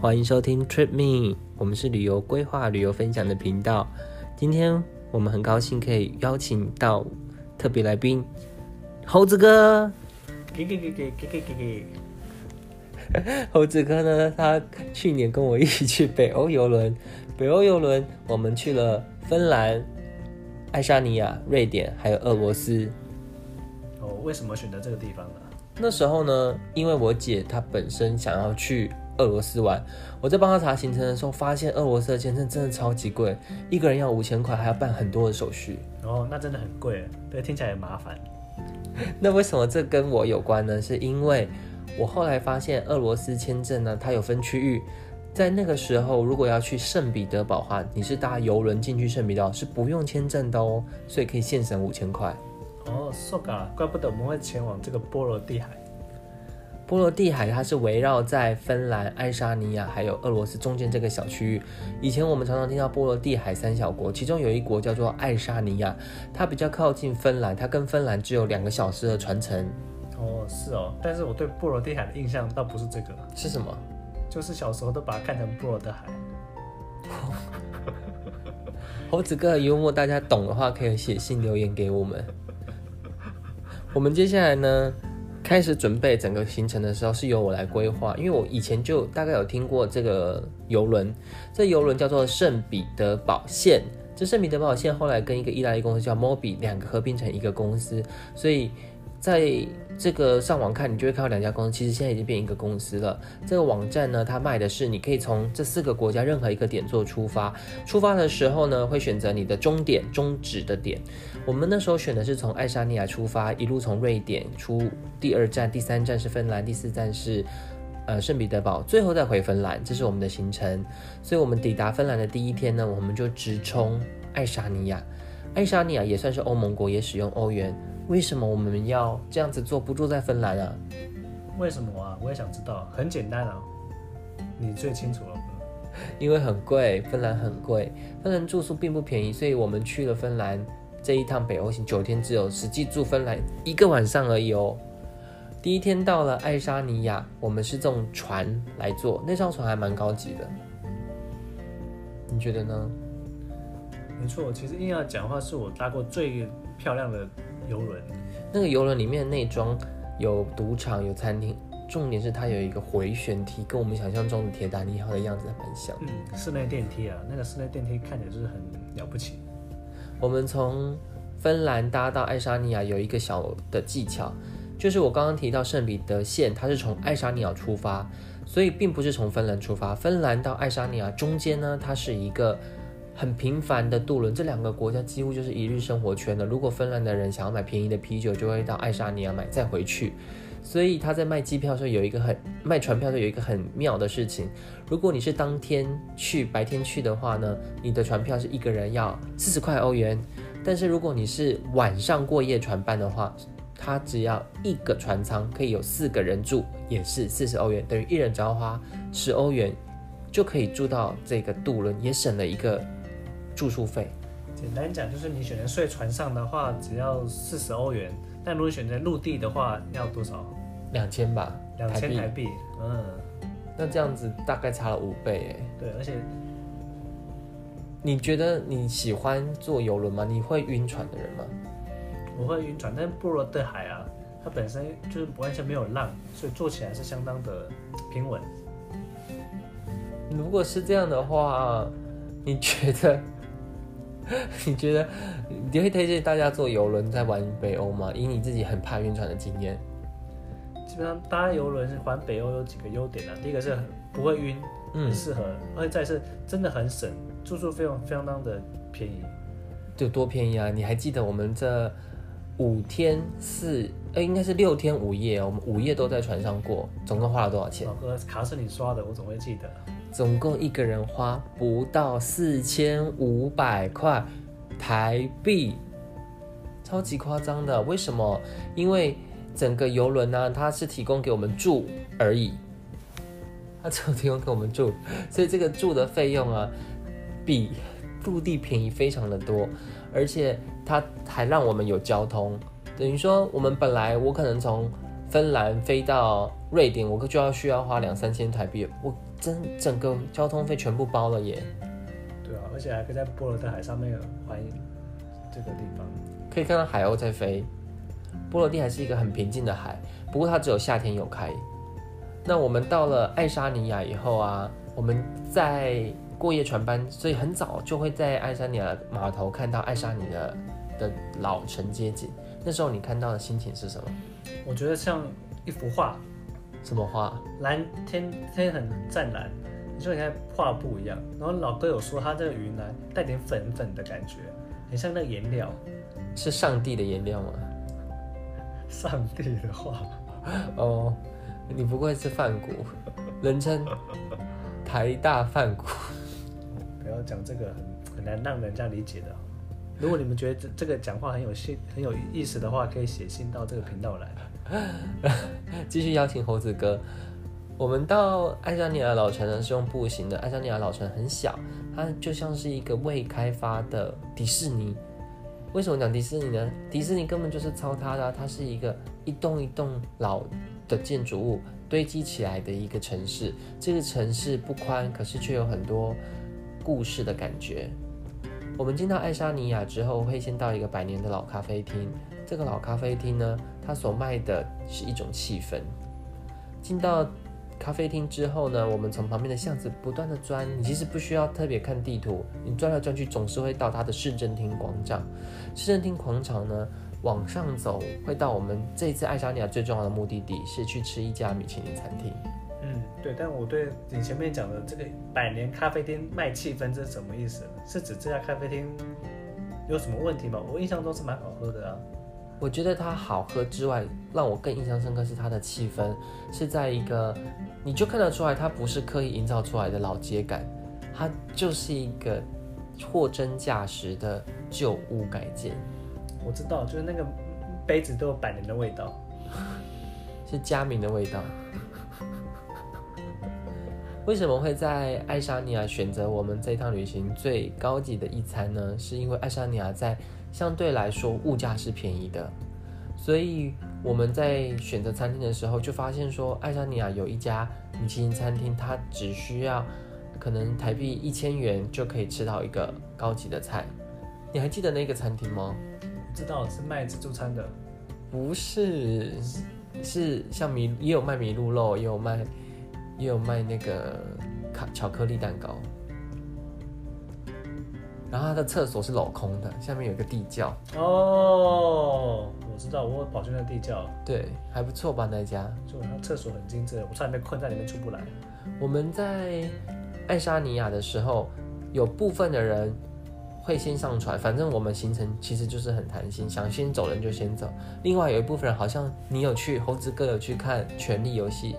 欢迎收听 Trip Me，我们是旅游规划、旅游分享的频道。今天我们很高兴可以邀请到特别来宾猴子哥。给给给给给给给给。猴子哥呢，他去年跟我一起去北欧游轮，北欧游轮我们去了芬兰、爱沙尼亚、瑞典，还有俄罗斯。哦，为什么选择这个地方呢？那时候呢，因为我姐她本身想要去俄罗斯玩，我在帮他查行程的时候，发现俄罗斯的签证真的超级贵，一个人要五千块，还要办很多的手续。哦，那真的很贵，对，听起来很麻烦。那为什么这跟我有关呢？是因为我后来发现俄罗斯签证呢，它有分区域，在那个时候，如果要去圣彼得堡的话，你是搭游轮进去圣彼得堡是不用签证的哦，所以可以现省五千块。哦，so ga，怪不得我们会前往这个波罗的海。波罗的海它是围绕在芬兰、爱沙尼亚还有俄罗斯中间这个小区域。以前我们常常听到波罗的海三小国，其中有一国叫做爱沙尼亚，它比较靠近芬兰，它跟芬兰只有两个小时的船程。哦，是哦，但是我对波罗的海的印象倒不是这个，是什么？就是小时候都把它看成波罗的海。猴子哥幽默，大家懂的话可以写信留言给我们。我们接下来呢，开始准备整个行程的时候是由我来规划，因为我以前就大概有听过这个游轮，这游轮叫做圣彼得堡线。这圣彼得堡线后来跟一个意大利公司叫 Mobi 两个合并成一个公司，所以。在这个上网看，你就会看到两家公司，其实现在已经变一个公司了。这个网站呢，它卖的是你可以从这四个国家任何一个点做出发。出发的时候呢，会选择你的终点、终止的点。我们那时候选的是从爱沙尼亚出发，一路从瑞典出，第二站、第三站是芬兰，第四站是呃圣彼得堡，最后再回芬兰。这是我们的行程。所以，我们抵达芬兰的第一天呢，我们就直冲爱沙尼亚。爱沙尼亚也算是欧盟国，也使用欧元。为什么我们要这样子做，不住在芬兰啊？为什么啊？我也想知道。很简单啊，你最清楚了。因为很贵，芬兰很贵，芬兰住宿并不便宜，所以我们去了芬兰这一趟北欧行九天，只有实际住芬兰一个晚上而已哦。第一天到了爱沙尼亚，我们是这种船来坐，那艘船还蛮高级的。你觉得呢？没错，其实硬要讲话，是我搭过最漂亮的。游轮，那个游轮里面内装有赌场、有餐厅，重点是它有一个回旋梯，跟我们想象中的铁达尼号的样子很像。嗯，室内电梯啊，那个室内电梯看起来就是很了不起。我们从芬兰搭到爱沙尼亚有一个小的技巧，就是我刚刚提到圣彼得线，它是从爱沙尼亚出发，所以并不是从芬兰出发。芬兰到爱沙尼亚中间呢，它是一个。很频繁的渡轮，这两个国家几乎就是一日生活圈了。如果芬兰的人想要买便宜的啤酒，就会到爱沙尼亚买再回去。所以他在卖机票的时候有一个很卖船票的有一个很妙的事情。如果你是当天去白天去的话呢，你的船票是一个人要四十块欧元。但是如果你是晚上过夜船班的话，他只要一个船舱可以有四个人住，也是四十欧元，等于一人只要花十欧元就可以住到这个渡轮，也省了一个。住宿费，简单讲就是你选择睡船上的话，只要四十欧元；但如果选择陆地的话，要多少？两千吧，两千台币。嗯，那这样子大概差了五倍哎。对，而且你觉得你喜欢坐游轮吗？你会晕船的人吗？我会晕船，但波罗的海啊，它本身就是完全没有浪，所以坐起来是相当的平稳。如果是这样的话，你觉得？你觉得你会推荐大家坐游轮在玩北欧吗？以你自己很怕晕船的经验，基本上搭游轮环北欧有几个优点啊。第一个是不会晕，很适合，而且再是真的很省，住宿费用非常当的便宜。就多便宜啊？你还记得我们这五天四哎，应该是六天五夜，我们五夜都在船上过，总共花了多少钱？老哥，卡是你刷的，我总会记得。总共一个人花不到四千五百块台币，超级夸张的。为什么？因为整个游轮呢，它是提供给我们住而已，它只有提供给我们住，所以这个住的费用啊，比陆地便宜非常的多，而且它还让我们有交通，等于说我们本来我可能从芬兰飞到瑞典，我就要需要花两三千台币，我。整整个交通费全部包了耶。对啊，而且还可以在波罗的海上面环这个地方，可以看到海鸥在飞。波罗的海是一个很平静的海，不过它只有夏天有开。那我们到了爱沙尼亚以后啊，我们在过夜船班，所以很早就会在爱沙尼亚码头看到爱沙尼亚的老城街景。那时候你看到的心情是什么？我觉得像一幅画。什么画？蓝天天很湛蓝，你说你看画布一样。然后老哥有说他这个云南带点粉粉的感觉，很像那个颜料。是上帝的颜料吗？上帝的画。哦，你不愧是范谷，人称台大范谷。不要讲这个很很难让人家理解的。如果你们觉得这这个讲话很有信很有意思的话，可以写信到这个频道来。继续邀请猴子哥。我们到爱沙尼亚老城呢是用步行的。爱沙尼亚老城很小，它就像是一个未开发的迪士尼。为什么讲迪士尼呢？迪士尼根本就是抄它的，它是一个一栋一栋老的建筑物堆积起来的一个城市。这个城市不宽，可是却有很多故事的感觉。我们进到爱沙尼亚之后，会先到一个百年的老咖啡厅。这个老咖啡厅呢，它所卖的是一种气氛。进到咖啡厅之后呢，我们从旁边的巷子不断的钻，你其实不需要特别看地图，你转来转去总是会到它的市政厅广场。市政厅广场呢，往上走会到我们这次爱沙尼亚最重要的目的地，是去吃一家米其林餐厅。嗯，对，但我对你前面讲的这个百年咖啡厅卖气氛，这是什么意思？是指这家咖啡厅有什么问题吗？我印象中是蛮好喝的啊。我觉得它好喝之外，让我更印象深刻是它的气氛，是在一个你就看得出来，它不是刻意营造出来的老街感，它就是一个货真价实的旧屋改建。我知道，就是那个杯子都有百年的味道，是佳明的味道。为什么会在爱沙尼亚选择我们这趟旅行最高级的一餐呢？是因为爱沙尼亚在相对来说物价是便宜的，所以我们在选择餐厅的时候就发现说，爱沙尼亚有一家米其林餐厅，它只需要可能台币一千元就可以吃到一个高级的菜。你还记得那个餐厅吗？知道是卖自助餐的，不是，是像米也有卖米露肉，也有卖。也有卖那个卡巧克力蛋糕，然后它的厕所是镂空的，下面有一个地窖。哦，我知道，我跑去那地窖，对，还不错吧那家？就它厕所很精致，我差点被困在里面出不来。我们在爱沙尼亚的时候，有部分的人会先上船，反正我们行程其实就是很弹性，想先走人就先走。另外有一部分人，好像你有去猴子哥有去看《权力游戏》。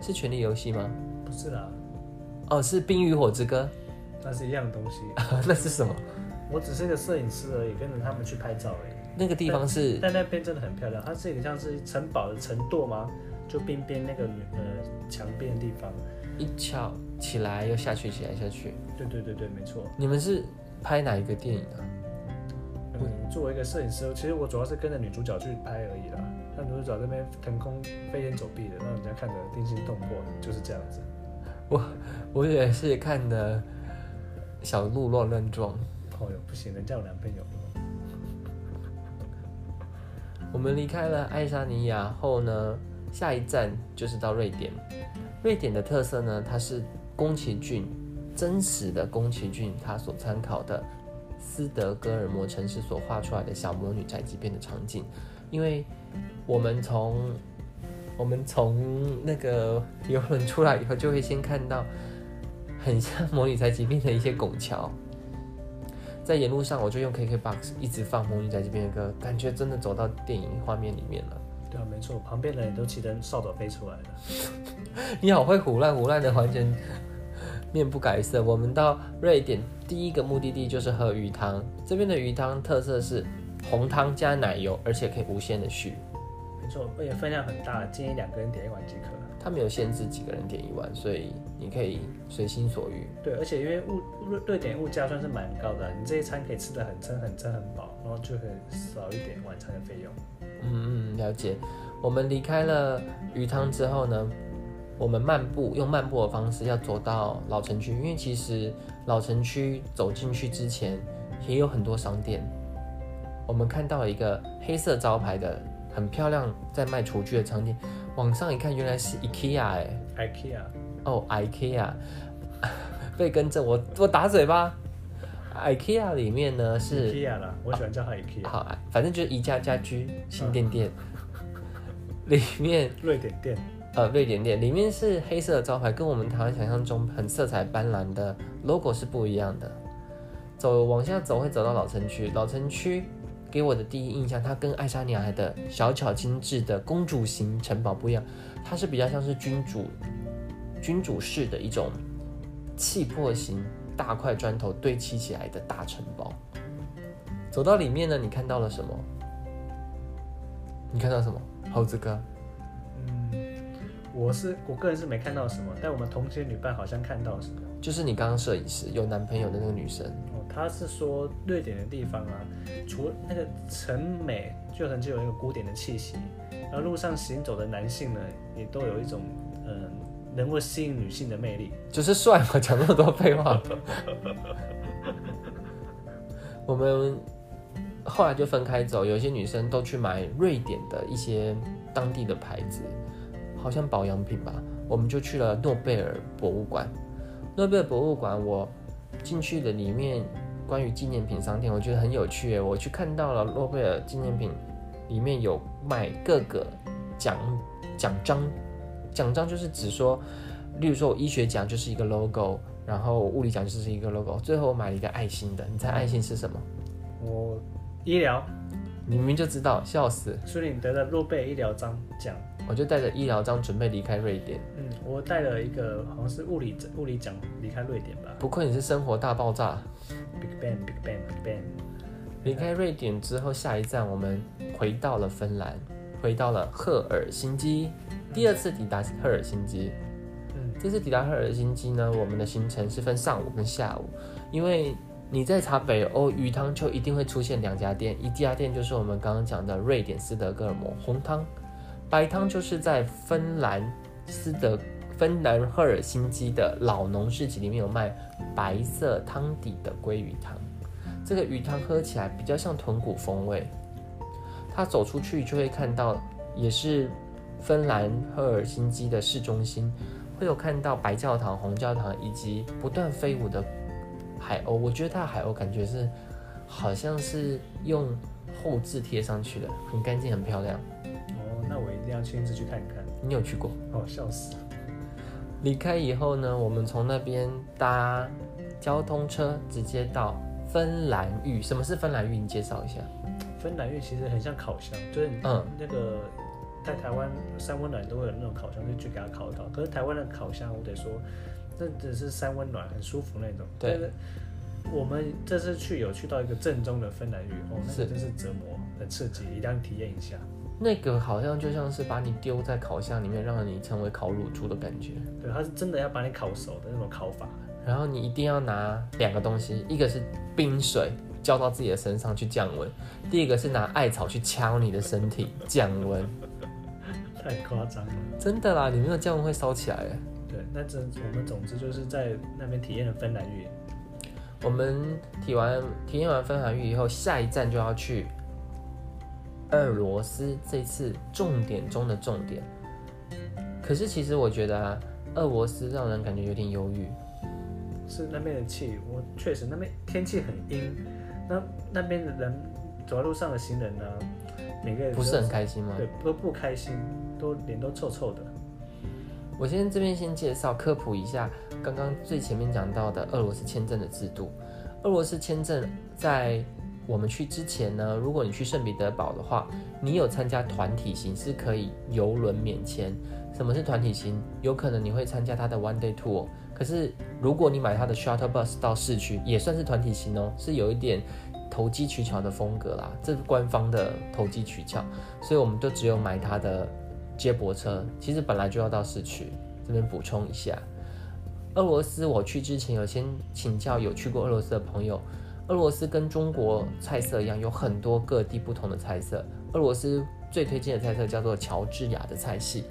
是权力游戏吗？不是啦，哦，是冰与火之歌，那是一样东西。那是什么？我只是一个摄影师而已，跟着他们去拍照而已。那个地方是，但那边真的很漂亮，它是一个像是城堡的城垛吗？就边边那个呃墙边的地方，一翘起来又下去，起来下去。对对对对，没错。你们是拍哪一个电影啊？嗯，作为一个摄影师，其实我主要是跟着女主角去拍而已啦。那女主角这边腾空飞檐走壁的，让人家看着惊心动魄，就是这样子。我我也是看的小鹿乱乱撞。哦哟，不行，人家有男朋友。我们离开了爱沙尼亚后呢，下一站就是到瑞典。瑞典的特色呢，它是宫崎骏真实的宫崎骏他所参考的。斯德哥尔摩城市所画出来的小魔女宅急便的场景，因为我们从我们从那个游轮出来以后，就会先看到很像魔女宅急便的一些拱桥，在沿路上我就用 KKBOX 一直放魔女宅急便的歌，感觉真的走到电影画面里面了。对啊，没错，旁边的人都骑着扫帚飞出来了。你好会胡乱胡乱的，完全。面不改色。我们到瑞典第一个目的地就是喝鱼汤。这边的鱼汤特色是红汤加奶油，而且可以无限的续。没错，而且分量很大，建议两个人点一碗即可。它没有限制几个人点一碗，所以你可以随心所欲。对，而且因为物瑞瑞典物价算是蛮高的，你这一餐可以吃的很撑、很撑、很饱，然后就可以少一点晚餐的费用。嗯嗯，了解。我们离开了鱼汤之后呢？我们漫步用漫步的方式要走到老城区，因为其实老城区走进去之前也有很多商店。我们看到了一个黑色招牌的很漂亮，在卖厨具的商店。往上一看，原来是 IKEA 哎，IKEA 哦，IKEA 被跟着我我打嘴巴。IKEA 里面呢是 IKEA 啦，我喜欢叫它 IKEA。好，反正就是宜家家居新店店 里面瑞典店，呃，瑞典店里面是黑色的招牌，跟我们台湾想象中很色彩斑斓的 logo 是不一样的。走往下走会走到老城区，老城区。给我的第一印象，它跟爱沙尼亚的小巧精致的公主型城堡不一样，它是比较像是君主君主式的一种气魄型大块砖头堆砌起来的大城堡。走到里面呢，你看到了什么？你看到什么？猴子哥？嗯，我是我个人是没看到什么，但我们同行女伴好像看到什么，就是你刚刚摄影师有男朋友的那个女生。他是说瑞典的地方啊，除那个城美，就很具有一个古典的气息。然后路上行走的男性呢，也都有一种嗯，能够吸引女性的魅力。就是帅嘛，讲那么多废话。我们后来就分开走，有些女生都去买瑞典的一些当地的牌子，好像保养品吧。我们就去了诺贝尔博物馆。诺贝尔博物馆，我进去的里面。关于纪念品商店，我觉得很有趣。我去看到了诺贝尔纪念品，里面有卖各个奖奖章，奖章就是指说，例如说我医学奖就是一个 logo，然后物理奖就是一个 logo。最后我买了一个爱心的，你猜爱心是什么？我医疗，明明就知道，笑死。所以你得了诺贝尔医疗章奖。我就带着医疗章准备离开瑞典。嗯，我带了一个好像是物理物理奖离开瑞典吧。不愧你是生活大爆炸。Big Bang，Big Bang，Big Bang。离开瑞典之后，下一站我们回到了芬兰，回到了赫尔辛基。第二次抵达赫尔辛基。嗯，这次抵达赫尔辛基呢，我们的行程是分上午跟下午。因为你在查北欧鱼汤，就一定会出现两家店，一家店就是我们刚刚讲的瑞典斯德哥尔摩红汤。白汤就是在芬兰斯德芬兰赫尔辛基的老农市集里面有卖白色汤底的鲑鱼汤，这个鱼汤喝起来比较像豚骨风味。他走出去就会看到，也是芬兰赫尔辛基的市中心，会有看到白教堂、红教堂以及不断飞舞的海鸥。我觉得它的海鸥感觉是好像是用后置贴上去的，很干净、很漂亮。哦那我一定要亲自去看看。你有去过？哦，笑死！离开以后呢，我们从那边搭交通车直接到芬兰浴。什么是芬兰浴？你介绍一下。芬兰浴其实很像烤箱，就是嗯，那个在台湾三温暖都会有那种烤箱，就去给它烤一烤。可是台湾的烤箱，我得说，那只是三温暖，很舒服那种。对。我们这次去有去到一个正宗的芬兰浴，哦，那个真是折磨，很刺激，一定要体验一下。那个好像就像是把你丢在烤箱里面，让你成为烤乳猪的感觉。对，它是真的要把你烤熟的那种烤法。然后你一定要拿两个东西，一个是冰水浇到自己的身上去降温，第一个是拿艾草去敲你的身体降温。太夸张了。真的啦，你没有降温会烧起来。对，那这我们总之就是在那边体验了芬兰浴。我们体完体验完芬兰浴以后，下一站就要去。俄罗斯这次重点中的重点，可是其实我觉得啊，俄罗斯让人感觉有点忧郁。是那边的气，我确实那边天气很阴，那那边的人走在路上的行人呢，每个人不是很开心吗？对，都不开心，都脸都臭臭的。我先这边先介绍科普一下，刚刚最前面讲到的俄罗斯签证的制度，俄罗斯签证在。我们去之前呢，如果你去圣彼得堡的话，你有参加团体行是可以游轮免签。什么是团体行？有可能你会参加他的 one day tour，可是如果你买他的 shuttle bus 到市区，也算是团体行哦，是有一点投机取巧的风格啦。这是官方的投机取巧，所以我们就只有买他的接驳车。其实本来就要到市区，这边补充一下。俄罗斯我去之前有先请教有去过俄罗斯的朋友。俄罗斯跟中国菜色一样，有很多各地不同的菜色。俄罗斯最推荐的菜色叫做乔治亚的菜系，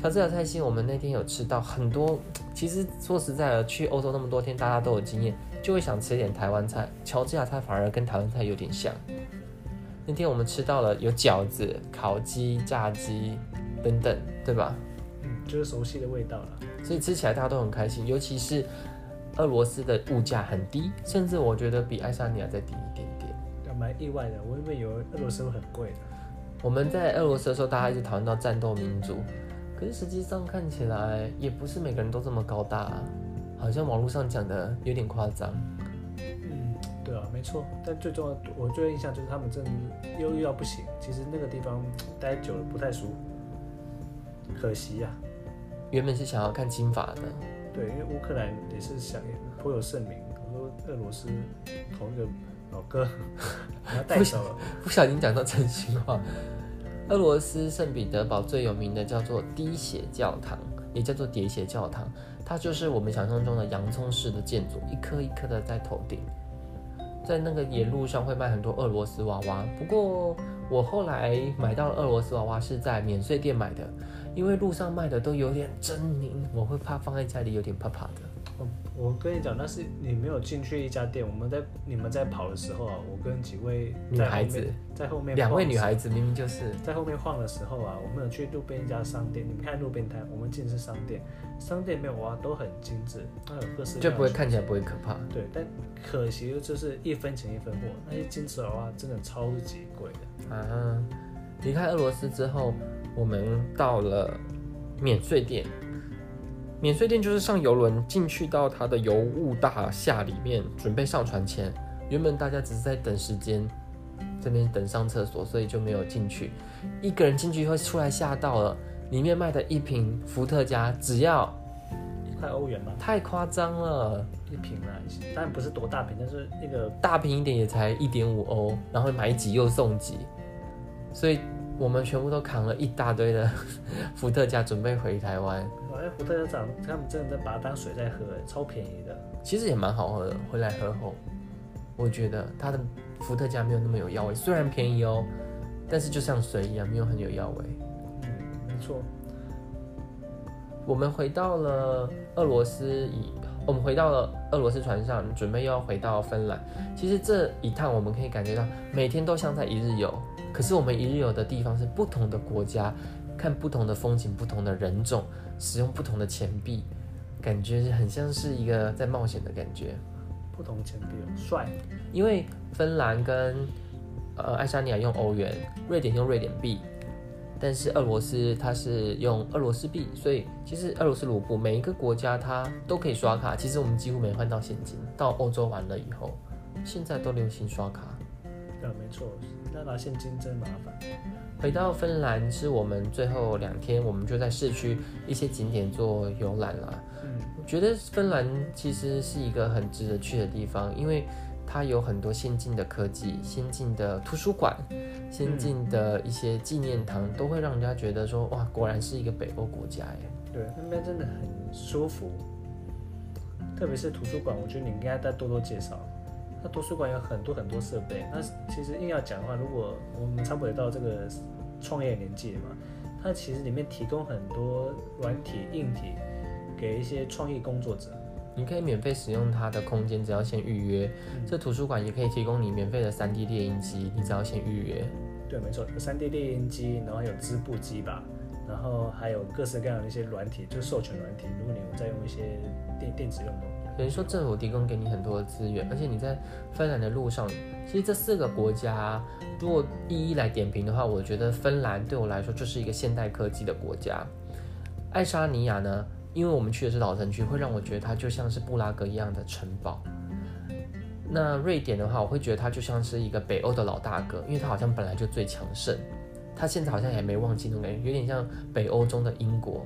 乔治亚菜系，我们那天有吃到很多。其实说实在的，去欧洲那么多天，大家都有经验，就会想吃点台湾菜。乔治亚菜反而跟台湾菜有点像。那天我们吃到了有饺子、烤鸡、炸鸡等等，对吧？嗯，就是熟悉的味道了。所以吃起来大家都很开心，尤其是俄罗斯的物价很低，甚至我觉得比爱沙尼亚再低一点点。蛮意外的，我原本以为俄罗斯会很贵的。我们在俄罗斯的时候，大家一直讨论到战斗民族。可是实际上看起来也不是每个人都这么高大，啊好像网络上讲的有点夸张。嗯，对啊，没错。但最重要，我最印象就是他们真的忧郁到不行。其实那个地方待久了不太舒服，可惜呀。原本是想要看金发的，对，因为乌克兰也是想颇有盛名。我说俄罗斯同一个老哥，要带走了，不小心讲到真心话。俄罗斯圣彼得堡最有名的叫做滴血教堂，也叫做喋血教堂，它就是我们想象中的洋葱式的建筑，一颗一颗的在头顶。在那个野路上会卖很多俄罗斯娃娃，不过我后来买到俄罗斯娃娃是在免税店买的，因为路上卖的都有点狰狞，我会怕放在家里有点怕怕的。我跟你讲，那是你没有进去一家店。我们在你们在跑的时候啊，我跟几位女孩子在后面，两位女孩子明明就是在后面晃的时候啊，我们有去路边一家商店。你们看路边摊，我们进的是商店，商店里面哇都很精致，它有各式就不会看起来不会可怕。对，但可惜的就是一分钱一分货，那些精致娃娃真的超级贵的啊。离开俄罗斯之后，我们到了免税店。免税店就是上游轮进去到它的油雾大厦里面，准备上船前，原本大家只是在等时间，这边等上厕所，所以就没有进去。一个人进去以后出来吓到了，里面卖的一瓶伏特加只要一块欧元吧？太夸张了，一瓶啊，当然不是多大瓶，但是那个大瓶一点也才一点五欧，然后买几又送几，所以我们全部都扛了一大堆的 伏特加，准备回台湾。哎，伏特加，他们真的在把它当水在喝，超便宜的。其实也蛮好喝的，回来喝后，我觉得它的伏特加没有那么有药味，虽然便宜哦，但是就像水一样，没有很有药味。嗯，没错。我们回到了俄罗斯，以我们回到了俄罗斯船上，准备又要回到芬兰。其实这一趟我们可以感觉到，每天都像在一日游，可是我们一日游的地方是不同的国家。看不同的风景，不同的人种，使用不同的钱币，感觉很像是一个在冒险的感觉。不同钱币帅，因为芬兰跟呃爱沙尼亚用欧元，瑞典用瑞典币，但是俄罗斯它是用俄罗斯币，所以其实俄罗斯卢布每一个国家它都可以刷卡。其实我们几乎没换到现金。到欧洲完了以后，现在都流行刷卡。对，没错，要拿现金真麻烦。回到芬兰是我们最后两天，我们就在市区一些景点做游览了。嗯，我觉得芬兰其实是一个很值得去的地方，因为它有很多先进的科技、先进的图书馆、先进的一些纪念堂，都会让人家觉得说，哇，果然是一个北欧国家耶。对，那边真的很舒服，特别是图书馆，我觉得你应该再多多介绍。那图书馆有很多很多设备，那其实硬要讲的话，如果我们差不多到这个创业年纪了嘛，它其实里面提供很多软体、硬体给一些创意工作者。你可以免费使用它的空间，只要先预约。这图书馆也可以提供你免费的 3D 列印机，你只要先预约。对，没错，有 3D 列印机，然后有织布机吧，然后还有各式各样的一些软体，就是授权软体。如果你有在用一些电电子用的。等于说政府提供给你很多的资源，而且你在芬兰的路上，其实这四个国家如果一一来点评的话，我觉得芬兰对我来说就是一个现代科技的国家。爱沙尼亚呢，因为我们去的是老城区，会让我觉得它就像是布拉格一样的城堡。那瑞典的话，我会觉得它就像是一个北欧的老大哥，因为它好像本来就最强盛，它现在好像也没忘记那种感觉，有点像北欧中的英国。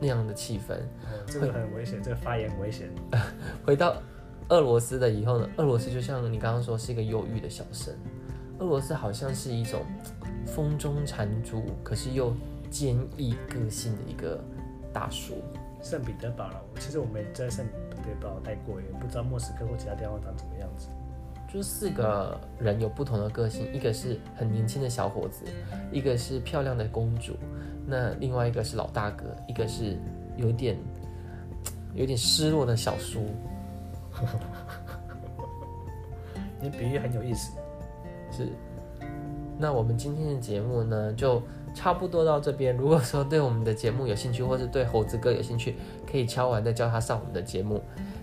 那样的气氛，这个很危险，这个发言危险。回到俄罗斯的以后呢？俄罗斯就像你刚刚说，是一个忧郁的小生。俄罗斯好像是一种风中残烛，可是又坚毅个性的一个大叔。圣彼得堡了，其实我没在圣彼得堡待过，也不知道莫斯科或其他地方长什么样子。就是四个人有不同的个性，一个是很年轻的小伙子，一个是漂亮的公主，那另外一个是老大哥，一个是有点有点失落的小叔。你比喻很有意思。是，那我们今天的节目呢，就差不多到这边。如果说对我们的节目有兴趣，或是对猴子哥有兴趣，可以敲完再叫他上我们的节目。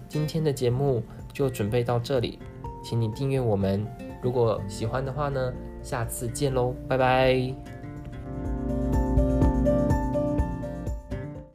今天的节目就准备到这里，请你订阅我们。如果喜欢的话呢，下次见喽，拜拜。